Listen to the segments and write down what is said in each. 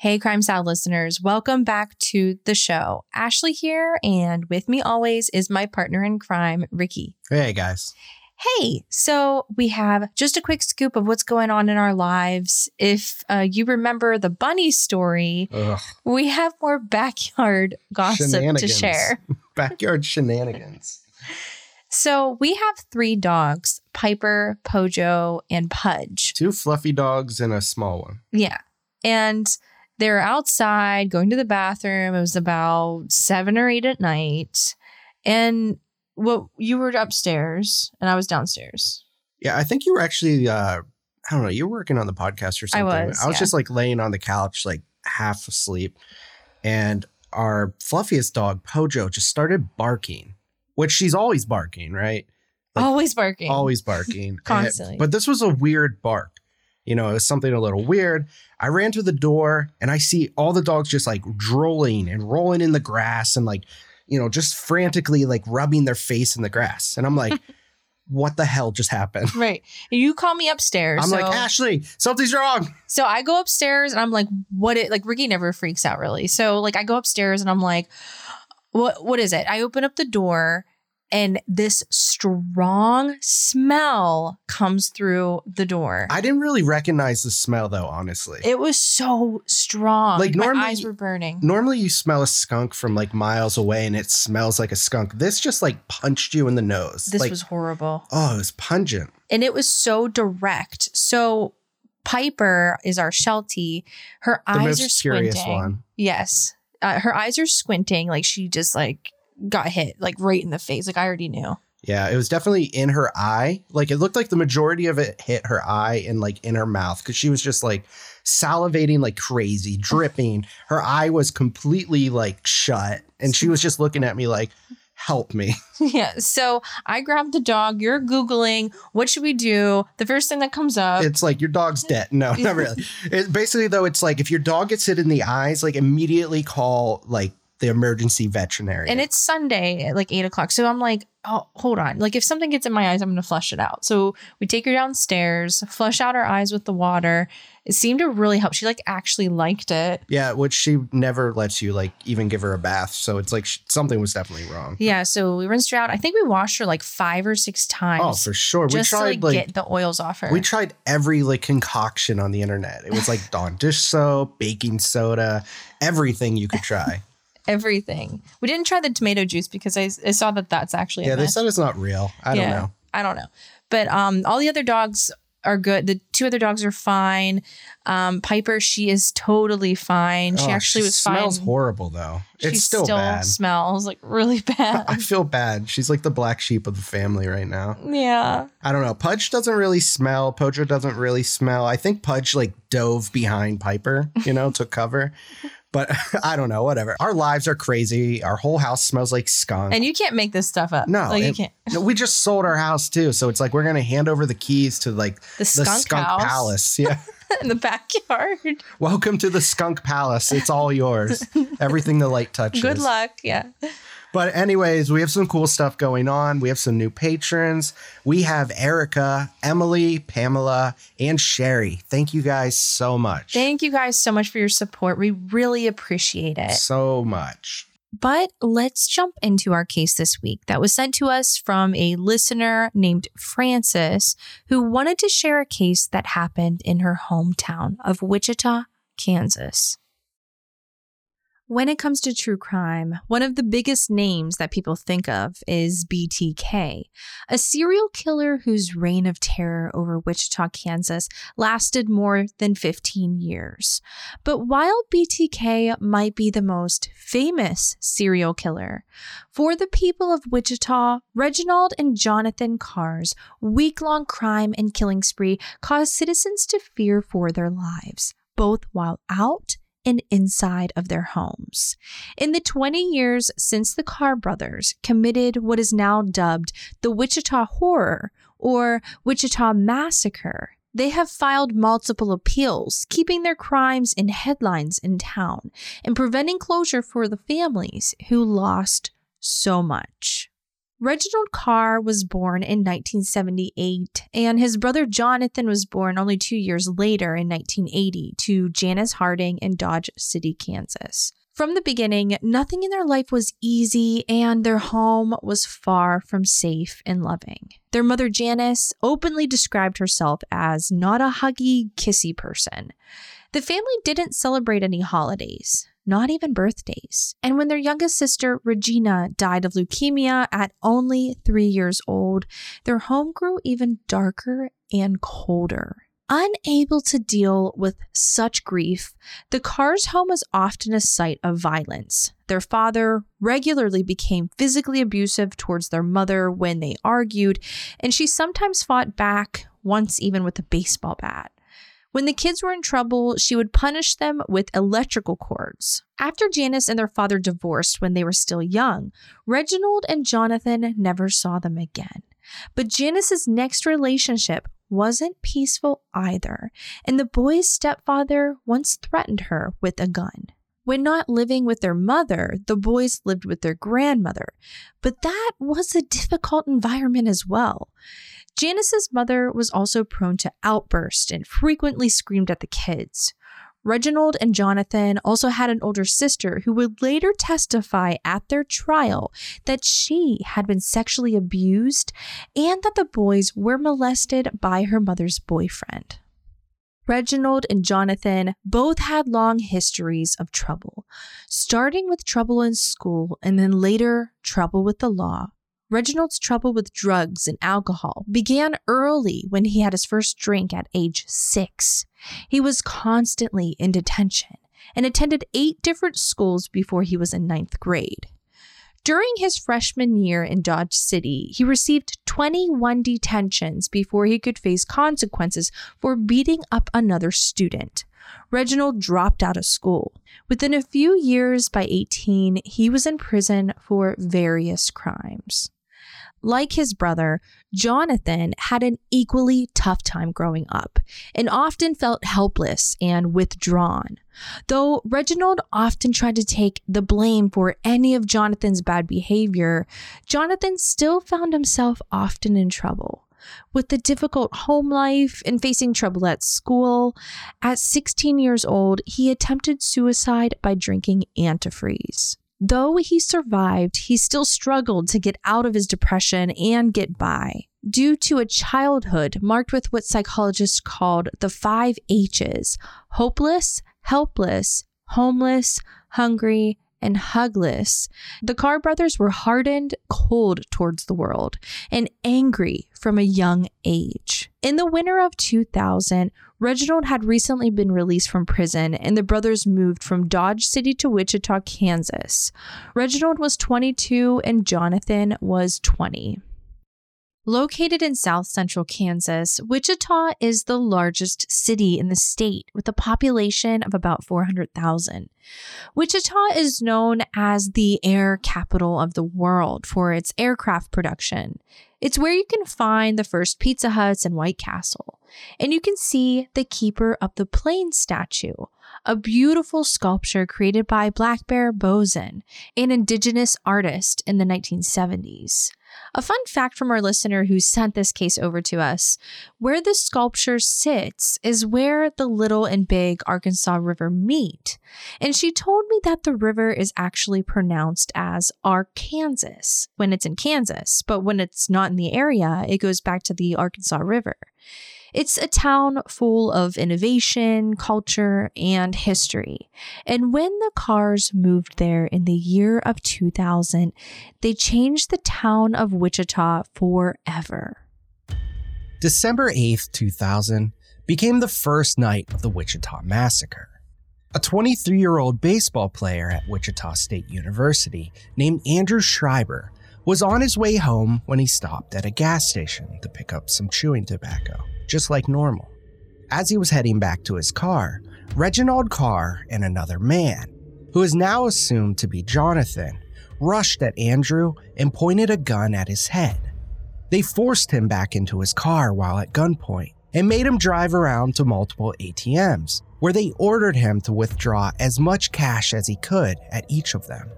Hey, Crime Salad listeners, welcome back to the show. Ashley here, and with me always is my partner in crime, Ricky. Hey, guys. Hey, so we have just a quick scoop of what's going on in our lives. If uh, you remember the bunny story, Ugh. we have more backyard gossip to share. Backyard shenanigans. So we have three dogs Piper, Pojo, and Pudge. Two fluffy dogs and a small one. Yeah. And they're outside going to the bathroom. It was about seven or eight at night. And well, you were upstairs and I was downstairs. Yeah, I think you were actually, uh, I don't know, you were working on the podcast or something. I was, I was yeah. just like laying on the couch, like half asleep. And our fluffiest dog, Pojo, just started barking, which she's always barking, right? Like, always barking. always barking Constantly. but this was a weird bark you know it was something a little weird i ran to the door and i see all the dogs just like drooling and rolling in the grass and like you know just frantically like rubbing their face in the grass and i'm like what the hell just happened Right. You call me upstairs. i'm so, like ashley something's wrong so I go upstairs and I'm like, what it like Ricky never freaks out really. So like I go upstairs and I'm like, what what is it? I open up the door and this strong smell comes through the door. i didn't really recognize the smell though honestly It was so strong. Like, my normally- eyes were burning. Normally, you smell a skunk from like miles away and it smells like a skunk. This just like punched you in the nose. This like, was horrible. oh, it was pungent. And it was so direct. So Piper is our Sheltie. Her The eyes are squinting. one. Yes. Uh, her eyes are squinting like she just like got hit like right in the face. Like I already knew. Yeah, it was definitely in her eye. Like it looked like the majority of it hit her eye and like in her mouth because she was just like salivating like crazy, dripping. Her eye was completely like shut, and she was just looking at me like, "Help me!" yeah. So I grabbed the dog. You're Googling, what should we do? The first thing that comes up. It's like your dog's dead. No, not really. It, basically, though, it's like if your dog gets hit in the eyes, like immediately call like the emergency veterinarian. and it's Sunday at like eight o'clock. So I'm like, oh, hold on. Like if something gets in my eyes, I'm gonna flush it out. So we take her downstairs, flush out her eyes with the water. It seemed to really help. She like actually liked it. yeah, which she never lets you like even give her a bath. So it's like sh- something was definitely wrong. Yeah. So we rinsed her out. I think we washed her like five or six times. Oh, for sure. We just to tried like, like get the oils off her. We tried every like concoction on the internet. It was like Dawn dish soap, baking soda, everything you could try. Everything. We didn't try the tomato juice because I, I saw that that's actually a yeah, they said it's not real. I don't know. I don't know. But um, all the other dogs are good. The two other dogs are fine. Um, Piper, she is totally fine. She Oh, actually was smells fine. Smells horrible though. She it's still, bad. smells like really bad. I feel bad. She's like the black sheep of the family right now. yeah. I don't know. Pudge doesn't really smell. Pojo doesn't really smell. I think Pudge like dove behind Piper, you know, took cover. But I don't know, whatever. Our lives are crazy. Our whole house smells like skunk. And you can't make this stuff up. No, Like you can't. No, we just sold our house too, so it's like we're gonna hand over the keys to like The the skunk, skunk house palace. Yeah, in the backyard. welcome to the skunk palace. It's all yours. Everything the light touches. Good luck. Yeah. But anyways, we have some cool stuff going on. We have some new patrons. We have Erica, Emily, Pamela, and Sherry. Thank you guys so much. Thank you guys so much for your support. We really appreciate it. so much. But let's jump into our case this week that was sent to us from a listener named Frances who wanted to share a case that happened in her hometown of Wichita, Kansas. When it comes to true crime, one of the biggest names that people think of is BTK, a serial killer whose reign of terror over Wichita, Kansas lasted more than 15 years. But while BTK might be the most famous serial killer, for the people of Wichita, Reginald and Jonathan Carr's week long crime and killing spree caused citizens to fear for their lives, both while out and inside of their homes. In the 20 years since the Carr brothers committed what is now dubbed the Wichita Horror or Wichita Massacre, they have filed multiple appeals, keeping their crimes in headlines in town and preventing closure for the families who lost so much. Reginald Carr was born in 1978, and his brother Jonathan was born only two years later in 1980 to Janice Harding in Dodge City, Kansas. From the beginning, nothing in their life was easy, and their home was far from safe and loving. Their mother, Janice, openly described herself as not a huggy, kissy person. The family didn't celebrate any holidays not even birthdays. And when their youngest sister, Regina, died of leukemia at only three years old, their home grew even darker and colder. Unable to deal with such grief, the Carr's home was often a site of violence. Their father regularly became physically abusive towards their mother when they argued, and she sometimes fought back, once even with a baseball bat. When the kids were in trouble, she would punish them with electrical cords. After Janice and their father divorced when they were still young, Reginald and Jonathan never saw them again. But Janice's next relationship wasn't peaceful either, and the boy's stepfather once threatened her with a gun. When not living with their mother, the boys lived with their grandmother, but that was a difficult environment as well. Janice's mother was also prone to outbursts and frequently screamed at the kids. Reginald and Jonathan also had an older sister who would later testify at their trial that she had been sexually abused and that the boys were molested by her mother's boyfriend. Reginald and Jonathan both had long histories of trouble, starting with trouble in school and then later trouble with the law. Reginald's trouble with drugs and alcohol began early when he had his first drink at age six. He was constantly in detention and attended eight different schools before he was in ninth grade. During his freshman year in Dodge City, he received 21 detentions before he could face consequences for beating up another student. Reginald dropped out of school. Within a few years, by 18, he was in prison for various crimes. Like his brother, Jonathan had an equally tough time growing up and often felt helpless and withdrawn. Though Reginald often tried to take the blame for any of Jonathan's bad behavior, Jonathan still found himself often in trouble. With the difficult home life and facing trouble at school, at 16 years old, he attempted suicide by drinking antifreeze. Though he survived, he still struggled to get out of his depression and get by. Due to a childhood marked with what psychologists called the five H's hopeless, helpless, homeless, hungry, and hugless, the Carr brothers were hardened, cold towards the world, and angry from a young age. In the winter of 2000, Reginald had recently been released from prison, and the brothers moved from Dodge City to Wichita, Kansas. Reginald was 22 and Jonathan was 20. Located in south central Kansas, Wichita is the largest city in the state with a population of about 400,000. Wichita is known as the air capital of the world for its aircraft production. It's where you can find the first Pizza Huts and White Castle, and you can see the Keeper of the Plains statue, a beautiful sculpture created by Blackbear Bosin, an indigenous artist in the 1970s. A fun fact from our listener who sent this case over to us where the sculpture sits is where the Little and Big Arkansas River meet. And she told me that the river is actually pronounced as Arkansas when it's in Kansas, but when it's not in the area, it goes back to the Arkansas River. It's a town full of innovation, culture, and history. And when the Carrs moved there in the year of 2000, they changed the town of Wichita forever. December 8th, 2000 became the first night of the Wichita Massacre. A 23 year old baseball player at Wichita State University named Andrew Schreiber was on his way home when he stopped at a gas station to pick up some chewing tobacco just like normal. As he was heading back to his car, Reginald Carr and another man, who is now assumed to be Jonathan, rushed at Andrew and pointed a gun at his head. They forced him back into his car while at gunpoint and made him drive around to multiple ATMs, where they ordered him to withdraw as much cash as he could at each of them.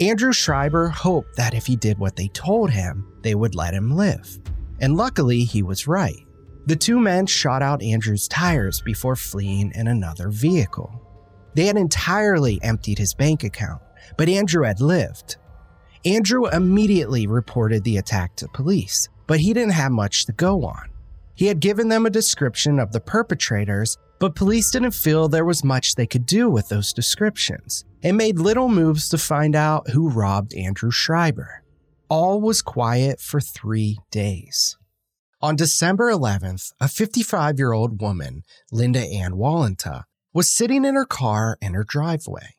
Andrew Schreiber hoped that if he did what they told him, they would let him live. And luckily, he was right. The two men shot out Andrew's tires before fleeing in another vehicle. They had entirely emptied his bank account, but Andrew had lived. Andrew immediately reported the attack to police, but he didn't have much to go on. He had given them a description of the perpetrators, but police didn't feel there was much they could do with those descriptions and made little moves to find out who robbed Andrew Schreiber. All was quiet for three days. On December 11th, a 55 year old woman, Linda Ann Walenta, was sitting in her car in her driveway.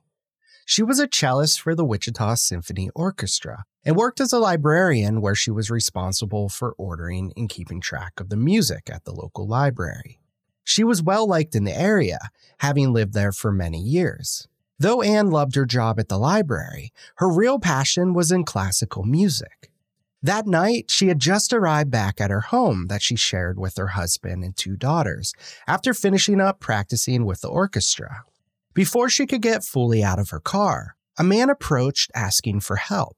She was a cellist for the Wichita Symphony Orchestra and worked as a librarian where she was responsible for ordering and keeping track of the music at the local library. She was well liked in the area, having lived there for many years. Though Anne loved her job at the library, her real passion was in classical music. That night, she had just arrived back at her home that she shared with her husband and two daughters after finishing up practicing with the orchestra. Before she could get fully out of her car, a man approached asking for help.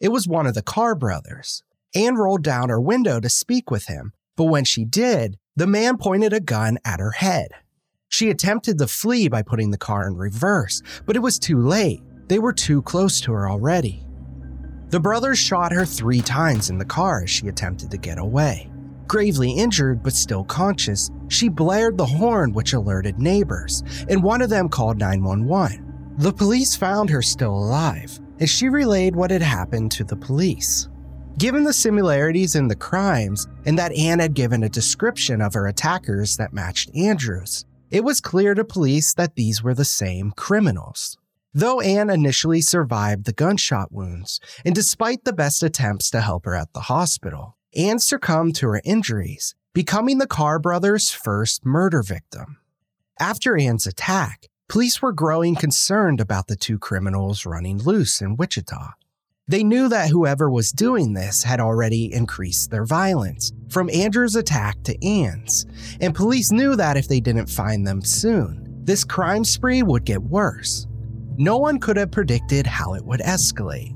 It was one of the Carr brothers. Anne rolled down her window to speak with him, but when she did, the man pointed a gun at her head. She attempted to flee by putting the car in reverse, but it was too late. They were too close to her already. The brothers shot her three times in the car as she attempted to get away. Gravely injured but still conscious, she blared the horn, which alerted neighbors, and one of them called 911. The police found her still alive, and she relayed what had happened to the police. Given the similarities in the crimes, and that Anne had given a description of her attackers that matched Andrew's, it was clear to police that these were the same criminals. Though Anne initially survived the gunshot wounds, and despite the best attempts to help her at the hospital, Anne succumbed to her injuries, becoming the Carr brothers' first murder victim. After Anne's attack, police were growing concerned about the two criminals running loose in Wichita. They knew that whoever was doing this had already increased their violence, from Andrew's attack to Anne's, and police knew that if they didn't find them soon, this crime spree would get worse. No one could have predicted how it would escalate.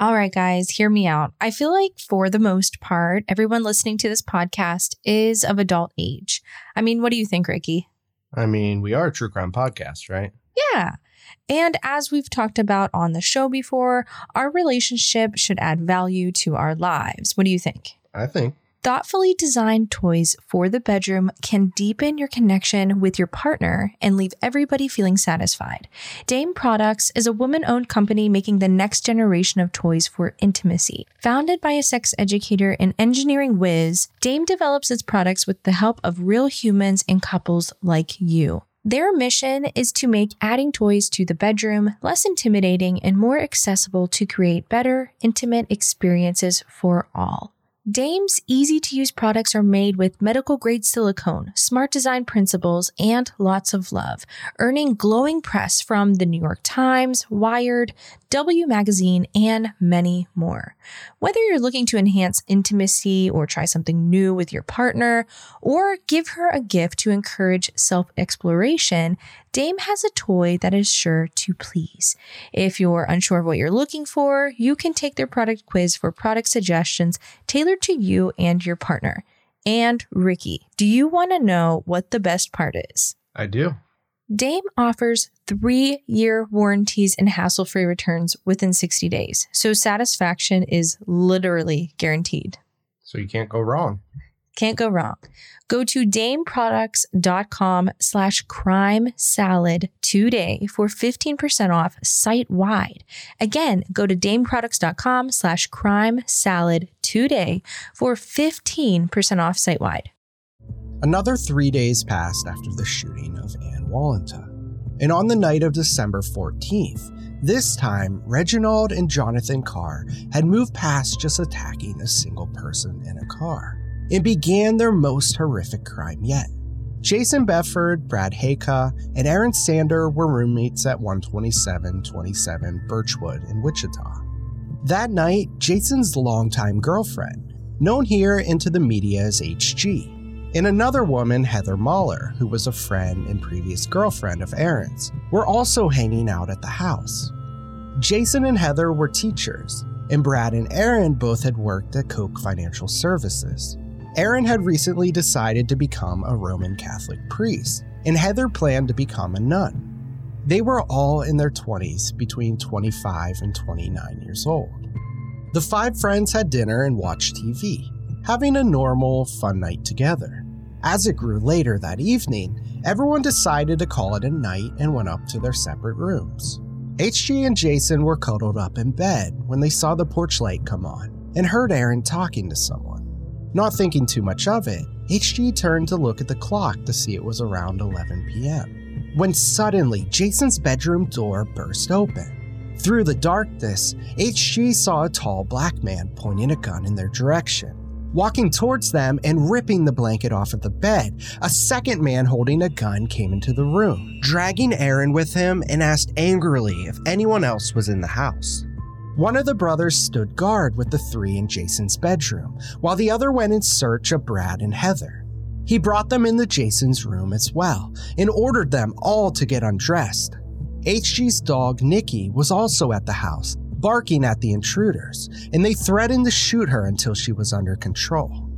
All right, guys, hear me out. I feel like for the most part, everyone listening to this podcast is of adult age. I mean, what do you think, Ricky? I mean, we are a true crime podcast, right? Yeah. And as we've talked about on the show before, our relationship should add value to our lives. What do you think? I think. Thoughtfully designed toys for the bedroom can deepen your connection with your partner and leave everybody feeling satisfied. Dame Products is a woman owned company making the next generation of toys for intimacy. Founded by a sex educator and engineering whiz, Dame develops its products with the help of real humans and couples like you. Their mission is to make adding toys to the bedroom less intimidating and more accessible to create better, intimate experiences for all. Dame's easy to use products are made with medical grade silicone, smart design principles, and lots of love, earning glowing press from the New York Times, Wired, W Magazine, and many more. Whether you're looking to enhance intimacy or try something new with your partner, or give her a gift to encourage self exploration, Dame has a toy that is sure to please. If you're unsure of what you're looking for, you can take their product quiz for product suggestions tailored to you and your partner. And Ricky, do you want to know what the best part is? I do. Dame offers three year warranties and hassle free returns within 60 days. So satisfaction is literally guaranteed. So you can't go wrong. Can't go wrong. Go to dameproducts.com slash crime salad today for 15% off site wide. Again, go to dameproducts.com slash crime salad today for 15% off site wide. Another three days passed after the shooting of Ann Walenta. And on the night of December 14th, this time, Reginald and Jonathan Carr had moved past just attacking a single person in a car and began their most horrific crime yet. Jason Befort, Brad Heyka, and Aaron Sander were roommates at 12727 Birchwood in Wichita. That night, Jason's longtime girlfriend, known here into the media as HG, and another woman, Heather Muller, who was a friend and previous girlfriend of Aaron's, were also hanging out at the house. Jason and Heather were teachers, and Brad and Aaron both had worked at Koch Financial Services. Aaron had recently decided to become a Roman Catholic priest, and Heather planned to become a nun. They were all in their 20s, between 25 and 29 years old. The five friends had dinner and watched TV, having a normal, fun night together. As it grew later that evening, everyone decided to call it a night and went up to their separate rooms. HG and Jason were cuddled up in bed when they saw the porch light come on and heard Aaron talking to someone. Not thinking too much of it, HG turned to look at the clock to see it was around 11 p.m. When suddenly, Jason's bedroom door burst open. Through the darkness, HG saw a tall black man pointing a gun in their direction. Walking towards them and ripping the blanket off of the bed, a second man holding a gun came into the room, dragging Aaron with him and asked angrily if anyone else was in the house. One of the brothers stood guard with the three in Jason's bedroom, while the other went in search of Brad and Heather. He brought them into Jason's room as well and ordered them all to get undressed. HG's dog, Nikki, was also at the house barking at the intruders, and they threatened to shoot her until she was under control.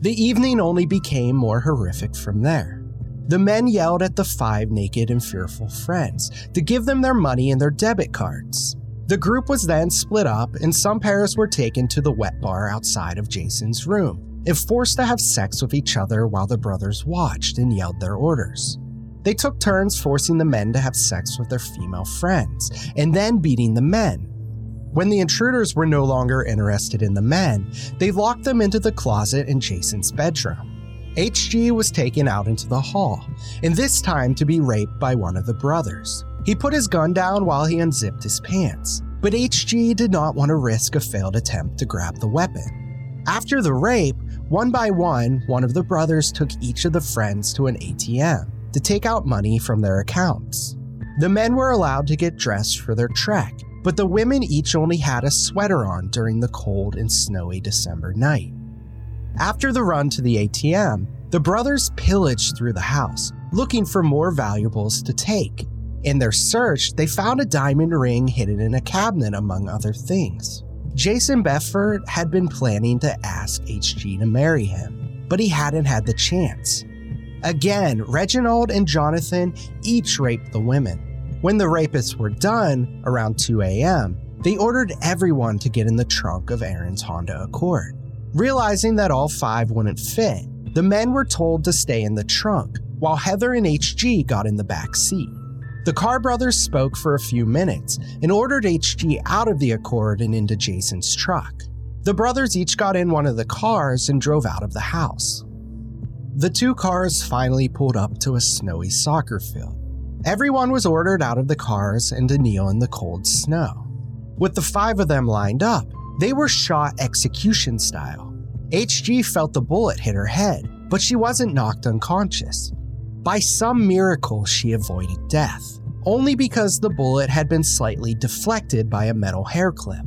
The evening only became more horrific from there. The men yelled at the five naked and fearful friends to give them their money and their debit cards. The group was then split up, and some pairs were taken to the wet bar outside of Jason's room and forced to have sex with each other while the brothers watched and yelled their orders. They took turns forcing the men to have sex with their female friends and then beating the men, when the intruders were no longer interested in the men, they locked them into the closet in Jason's bedroom. HG was taken out into the hall, and this time to be raped by one of the brothers. He put his gun down while he unzipped his pants, but HG did not want to risk a failed attempt to grab the weapon. After the rape, one by one, one of the brothers took each of the friends to an ATM to take out money from their accounts. The men were allowed to get dressed for their trek, but the women each only had a sweater on during the cold and snowy December night. After the run to the ATM, the brothers pillaged through the house, looking for more valuables to take. In their search, they found a diamond ring hidden in a cabinet, among other things. Jason Befort had been planning to ask HG to marry him, but he hadn't had the chance. Again, Reginald and Jonathan each raped the women, when the rapists were done, around 2 a.m., they ordered everyone to get in the trunk of Aaron's Honda Accord. Realizing that all five wouldn't fit, the men were told to stay in the trunk, while Heather and HG got in the back seat. The Carr brothers spoke for a few minutes and ordered HG out of the Accord and into Jason's truck. The brothers each got in one of the cars and drove out of the house. The two cars finally pulled up to a snowy soccer field. Everyone was ordered out of the cars and to kneel in the cold snow. With the five of them lined up, they were shot execution style. HG felt the bullet hit her head, but she wasn't knocked unconscious. By some miracle, she avoided death, only because the bullet had been slightly deflected by a metal hair clip.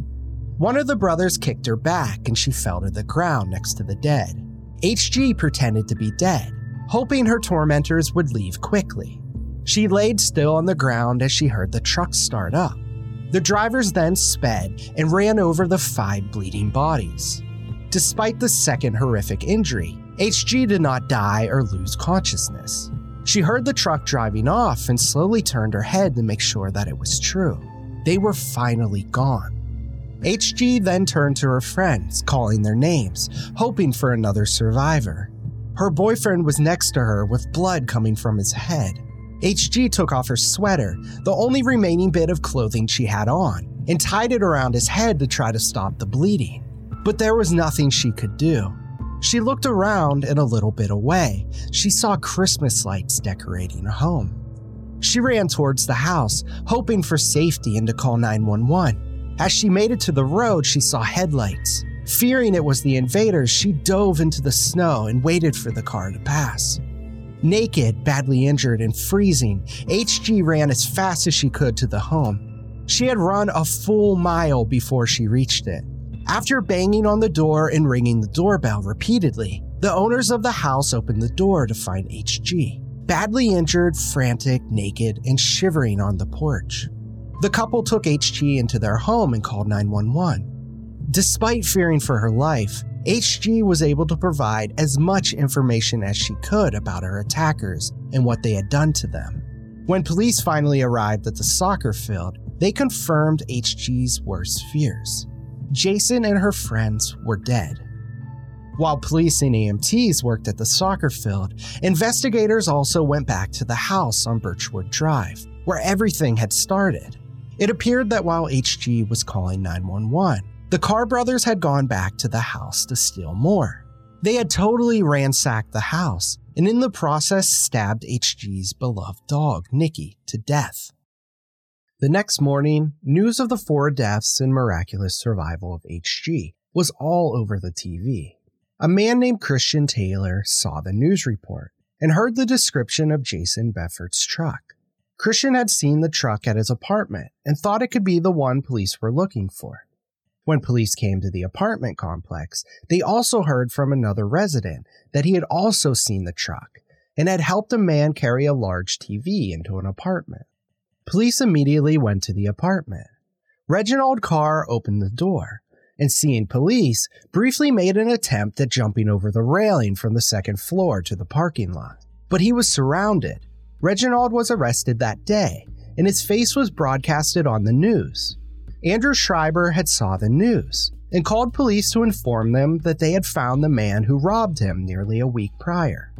One of the brothers kicked her back and she fell to the ground next to the dead. HG pretended to be dead, hoping her tormentors would leave quickly. She laid still on the ground as she heard the truck start up. The drivers then sped and ran over the five bleeding bodies. Despite the second horrific injury, HG did not die or lose consciousness. She heard the truck driving off and slowly turned her head to make sure that it was true. They were finally gone. HG then turned to her friends, calling their names, hoping for another survivor. Her boyfriend was next to her with blood coming from his head. HG took off her sweater, the only remaining bit of clothing she had on, and tied it around his head to try to stop the bleeding. But there was nothing she could do. She looked around and a little bit away. She saw Christmas lights decorating a home. She ran towards the house, hoping for safety and to call 911. As she made it to the road, she saw headlights. Fearing it was the invaders, she dove into the snow and waited for the car to pass. Naked, badly injured, and freezing, HG ran as fast as she could to the home. She had run a full mile before she reached it. After banging on the door and ringing the doorbell repeatedly, The owners of the house opened the door to find HG, badly injured, frantic, naked, and shivering on the porch. The couple took HG into their home and called 911. Despite fearing for her life, HG was able to provide as much information as she could about her attackers and what they had done to them. When police finally arrived at the soccer field, they confirmed HG's worst fears. Jason and her friends were dead. While police and EMTs worked at the soccer field, investigators also went back to the house on Birchwood Drive, where everything had started. It appeared that while HG was calling 911, the Carr brothers had gone back to the house to steal more. They had totally ransacked the house and in the process stabbed HG's beloved dog, Nikki, to death. The next morning, news of the four deaths and miraculous survival of HG was all over the TV. A man named Christian Taylor saw the news report and heard the description of Jason Befort's truck. Christian had seen the truck at his apartment and thought it could be the one police were looking for. When police came to the apartment complex, they also heard from another resident that he had also seen the truck and had helped a man carry a large TV into an apartment. Police immediately went to the apartment. Reginald Carr opened the door and, seeing police, briefly made an attempt at jumping over the railing from the second floor to the parking lot. But he was surrounded. Reginald was arrested that day, and his face was broadcasted on the news. Andrew Schreiber had saw the news and called police to inform them that they had found the man who robbed him nearly a week prior.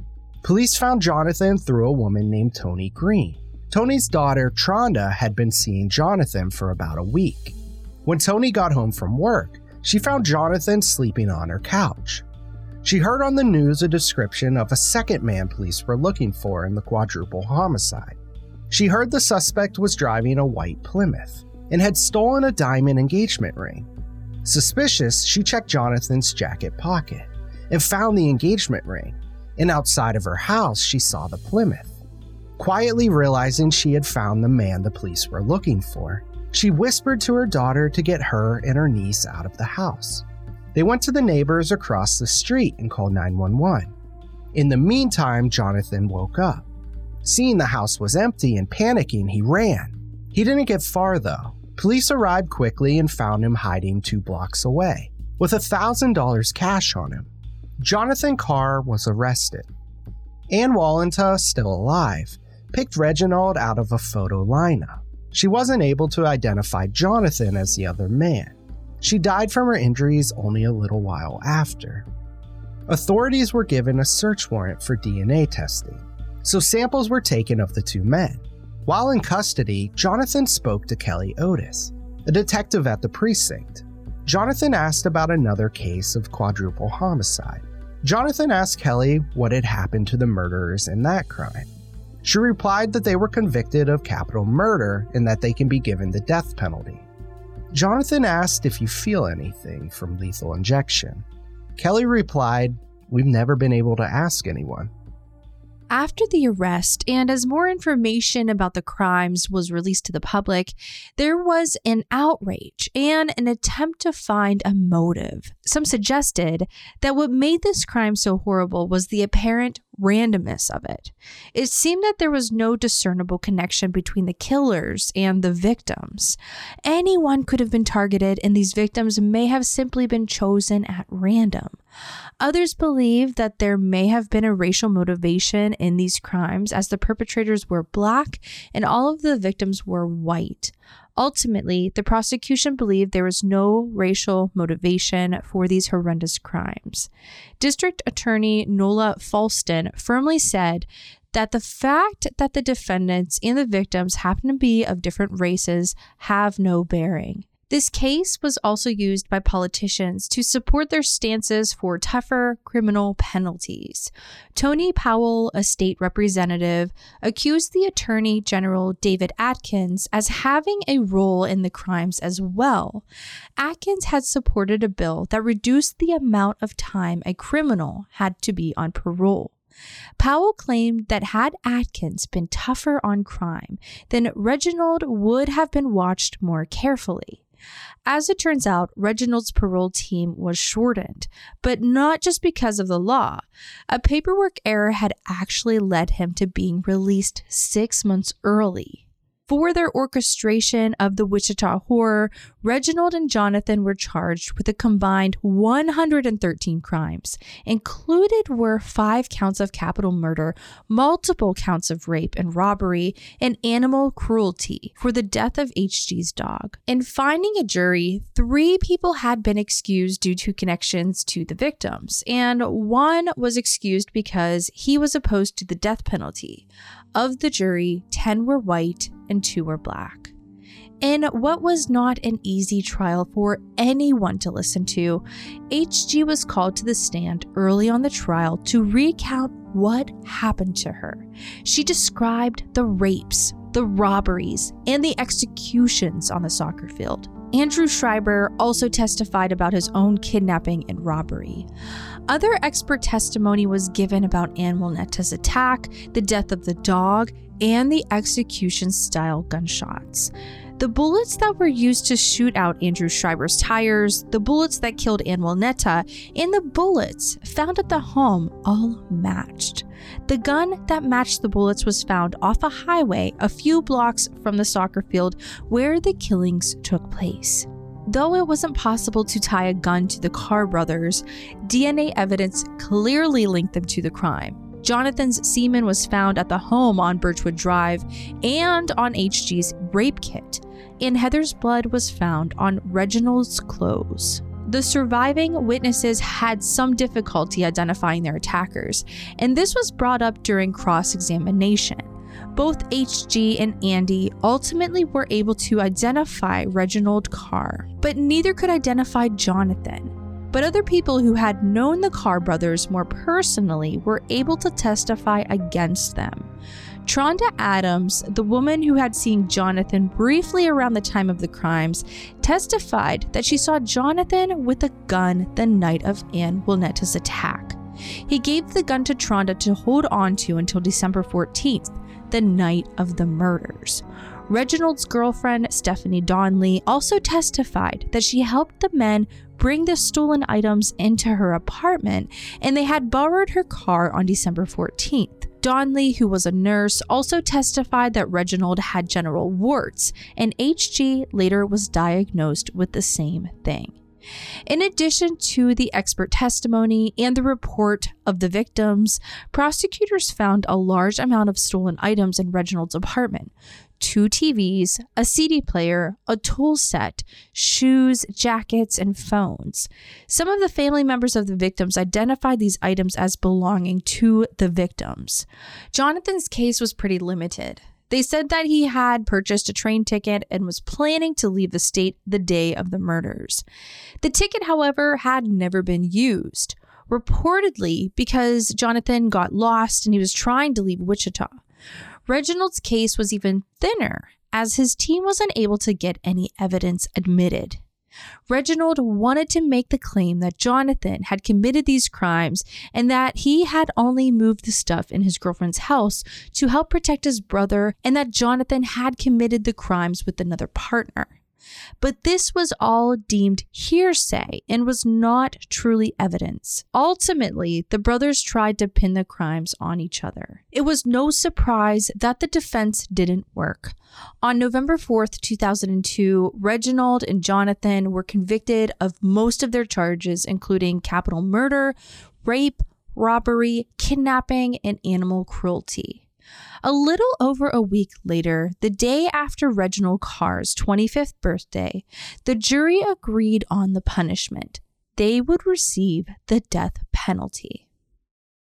Police found Jonathan through a woman named Tony Green. Tony's daughter, Tronda, had been seeing Jonathan for about a week. When Tony got home from work, she found Jonathan sleeping on her couch. She heard on the news a description of a second man police were looking for in the quadruple homicide. She heard the suspect was driving a white Plymouth and had stolen a diamond engagement ring. Suspicious, she checked Jonathan's jacket pocket and found the engagement ring, and outside of her house, she saw the Plymouth. Quietly realizing she had found the man the police were looking for, she whispered to her daughter to get her and her niece out of the house. They went to the neighbors across the street and called 911. In the meantime, Jonathan woke up. Seeing the house was empty and panicking, he ran. He didn't get far though. Police arrived quickly and found him hiding two blocks away, with $1,000 cash on him. Jonathan Carr was arrested. Ann Walenta, still alive, picked Reginald out of a photo lineup. She wasn't able to identify Jonathan as the other man. She died from her injuries only a little while after. Authorities were given a search warrant for DNA testing, so samples were taken of the two men. While in custody, Jonathan spoke to Kelly Otis, a detective at the precinct. Jonathan asked about another case of quadruple homicide. Jonathan asked Kelly what had happened to the murderers in that crime. She replied that they were convicted of capital murder and that they can be given the death penalty. Jonathan asked if you feel anything from lethal injection. Kelly replied, We've never been able to ask anyone. After the arrest, and as more information about the crimes was released to the public, there was an outrage and an attempt to find a motive. Some suggested that what made this crime so horrible was the apparent randomness of it. It seemed that there was no discernible connection between the killers and the victims. Anyone could have been targeted, and these victims may have simply been chosen at random. Others believe that there may have been a racial motivation in these crimes, as the perpetrators were black and all of the victims were white. Ultimately, the prosecution believed there was no racial motivation for these horrendous crimes. District Attorney Nola Foulston firmly said that the fact that the defendants and the victims happen to be of different races have no bearing. This case was also used by politicians to support their stances for tougher criminal penalties. Tony Powell, a state representative, accused the Attorney General David Atkins as having a role in the crimes as well. Atkins had supported a bill that reduced the amount of time a criminal had to be on parole. Powell claimed that had Atkins been tougher on crime, then Reginald would have been watched more carefully. As it turns out, Reginald's parole team was shortened, but not just because of the law. A paperwork error had actually led him to being released six months early. For their orchestration of the Wichita horror, Reginald and Jonathan were charged with a combined 113 crimes. Included were five counts of capital murder, multiple counts of rape and robbery, and animal cruelty for the death of HG's dog. In finding a jury, three people had been excused due to connections to the victims, and one was excused because he was opposed to the death penalty. Of the jury, 10 were white and 2 were black. In what was not an easy trial for anyone to listen to, HG was called to the stand early on the trial to recount what happened to her. She described the rapes, the robberies, and the executions on the soccer field. Andrew Schreiber also testified about his own kidnapping and robbery. Other expert testimony was given about Ann Walenta's attack, the death of the dog, and the execution style gunshots. The bullets that were used to shoot out Andrew Schreiber's tires, the bullets that killed Ann Walenta, and the bullets found at the home all matched. The gun that matched the bullets was found off a highway a few blocks from the soccer field where the killings took place. Though it wasn't possible to tie a gun to the Carr brothers, DNA evidence clearly linked them to the crime. Jonathan's semen was found at the home on Birchwood Drive and on HG's rape kit, and Heather's blood was found on Reginald's clothes. The surviving witnesses had some difficulty identifying their attackers, and this was brought up during cross examination. Both HG and Andy ultimately were able to identify Reginald Carr, but neither could identify Jonathan. But other people who had known the Carr brothers more personally were able to testify against them. Tronda Adams, the woman who had seen Jonathan briefly around the time of the crimes, testified that she saw Jonathan with a gun the night of Ann Walenta's attack. He gave the gun to Tronda to hold on to until December 14th, the night of the murders. Reginald's girlfriend, Stephanie Donley, also testified that she helped the men bring the stolen items into her apartment and they had borrowed her car on December 14th. Donley, who was a nurse, also testified that Reginald had genital warts, and HG later was diagnosed with the same thing. In addition to the expert testimony and the report of the victims, prosecutors found a large amount of stolen items in Reginald's apartment two TVs, a CD player, a tool set, shoes, jackets, and phones. Some of the family members of the victims identified these items as belonging to the victims. Jonathan's case was pretty limited. They said that he had purchased a train ticket and was planning to leave the state the day of the murders. The ticket, however, had never been used, reportedly because Jonathan got lost and he was trying to leave Wichita. Reginald's case was even thinner, as his team was unable to get any evidence admitted. Reginald wanted to make the claim that Jonathan had committed these crimes and that he had only moved the stuff in his girlfriend's house to help protect his brother, and that Jonathan had committed the crimes with another partner. But this was all deemed hearsay and was not truly evidence. Ultimately, the brothers tried to pin the crimes on each other. It was no surprise that the defense didn't work. On November 4th, 2002, Reginald and Jonathan were convicted of most of their charges, including capital murder, rape, robbery, kidnapping, and animal cruelty. A little over a week later, the day after Reginald Carr's 25th birthday, the jury agreed on the punishment. They would receive the death penalty.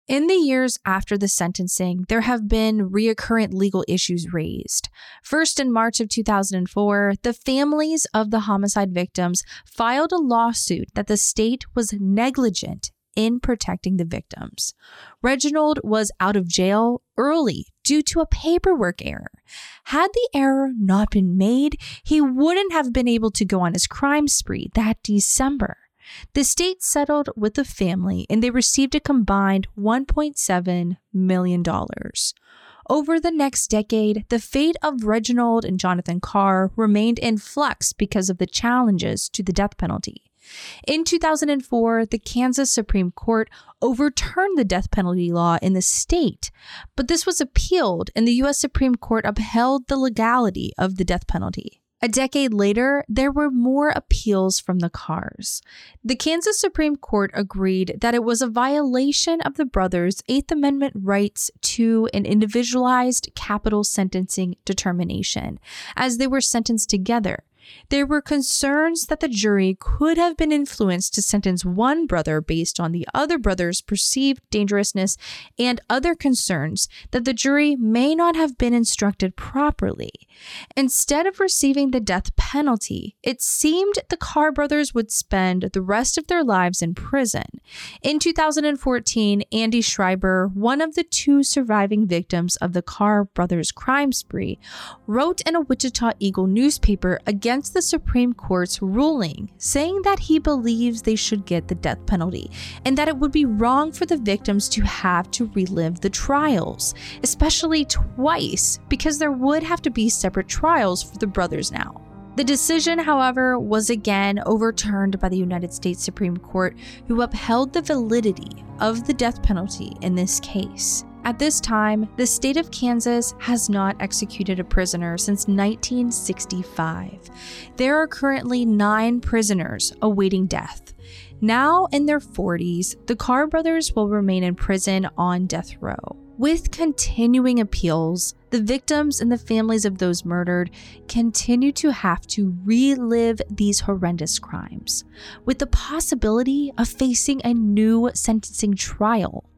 In the years after the sentencing, there have been reoccurrent legal issues raised. First, in March of 2004, the families of the homicide victims filed a lawsuit that the state was negligent in protecting the victims. Reginald was out of jail early due to a paperwork error. Had the error not been made, he wouldn't have been able to go on his crime spree that December. The state settled with the family and they received a combined $1.7 million. Over the next decade, the fate of Reginald and Jonathan Carr remained in flux because of the challenges to the death penalty. In 2004, the Kansas Supreme Court overturned the death penalty law in the state, but this was appealed and the U.S. Supreme Court upheld the legality of the death penalty. A decade later, there were more appeals from the Carrs. The Kansas Supreme Court agreed that it was a violation of the brothers' Eighth Amendment rights to an individualized capital sentencing determination, as they were sentenced together. There were concerns that the jury could have been influenced to sentence one brother based on the other brother's perceived dangerousness, and other concerns that the jury may not have been instructed properly. Instead of receiving the death penalty, it seemed the Carr brothers would spend the rest of their lives in prison. In 2014, Andy Schreiber, one of the two surviving victims of the Carr brothers' crime spree, wrote in a Wichita Eagle newspaper against against the Supreme Court's ruling, saying that he believes they should get the death penalty and that it would be wrong for the victims to have to relive the trials, especially twice, because there would have to be separate trials for the brothers now. The decision, however, was again overturned by the United States Supreme Court, who upheld the validity of the death penalty in this case. At this time, the state of Kansas has not executed a prisoner since 1965. There are currently nine prisoners awaiting death. Now in their 40s, the Carr brothers will remain in prison on death row. With continuing appeals, the victims and the families of those murdered continue to have to relive these horrendous crimes, with the possibility of facing a new sentencing trial.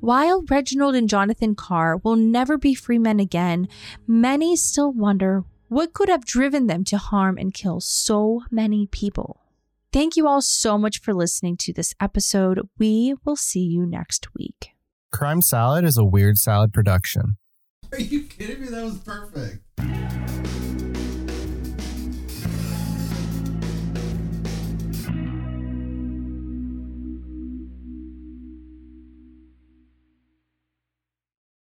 While Reginald and Jonathan Carr will never be free men again, many still wonder what could have driven them to harm and kill so many people. Thank you all so much for listening to this episode. We will see you next week. Crime Salad is a Weird Salad production. Are you kidding me? That was perfect.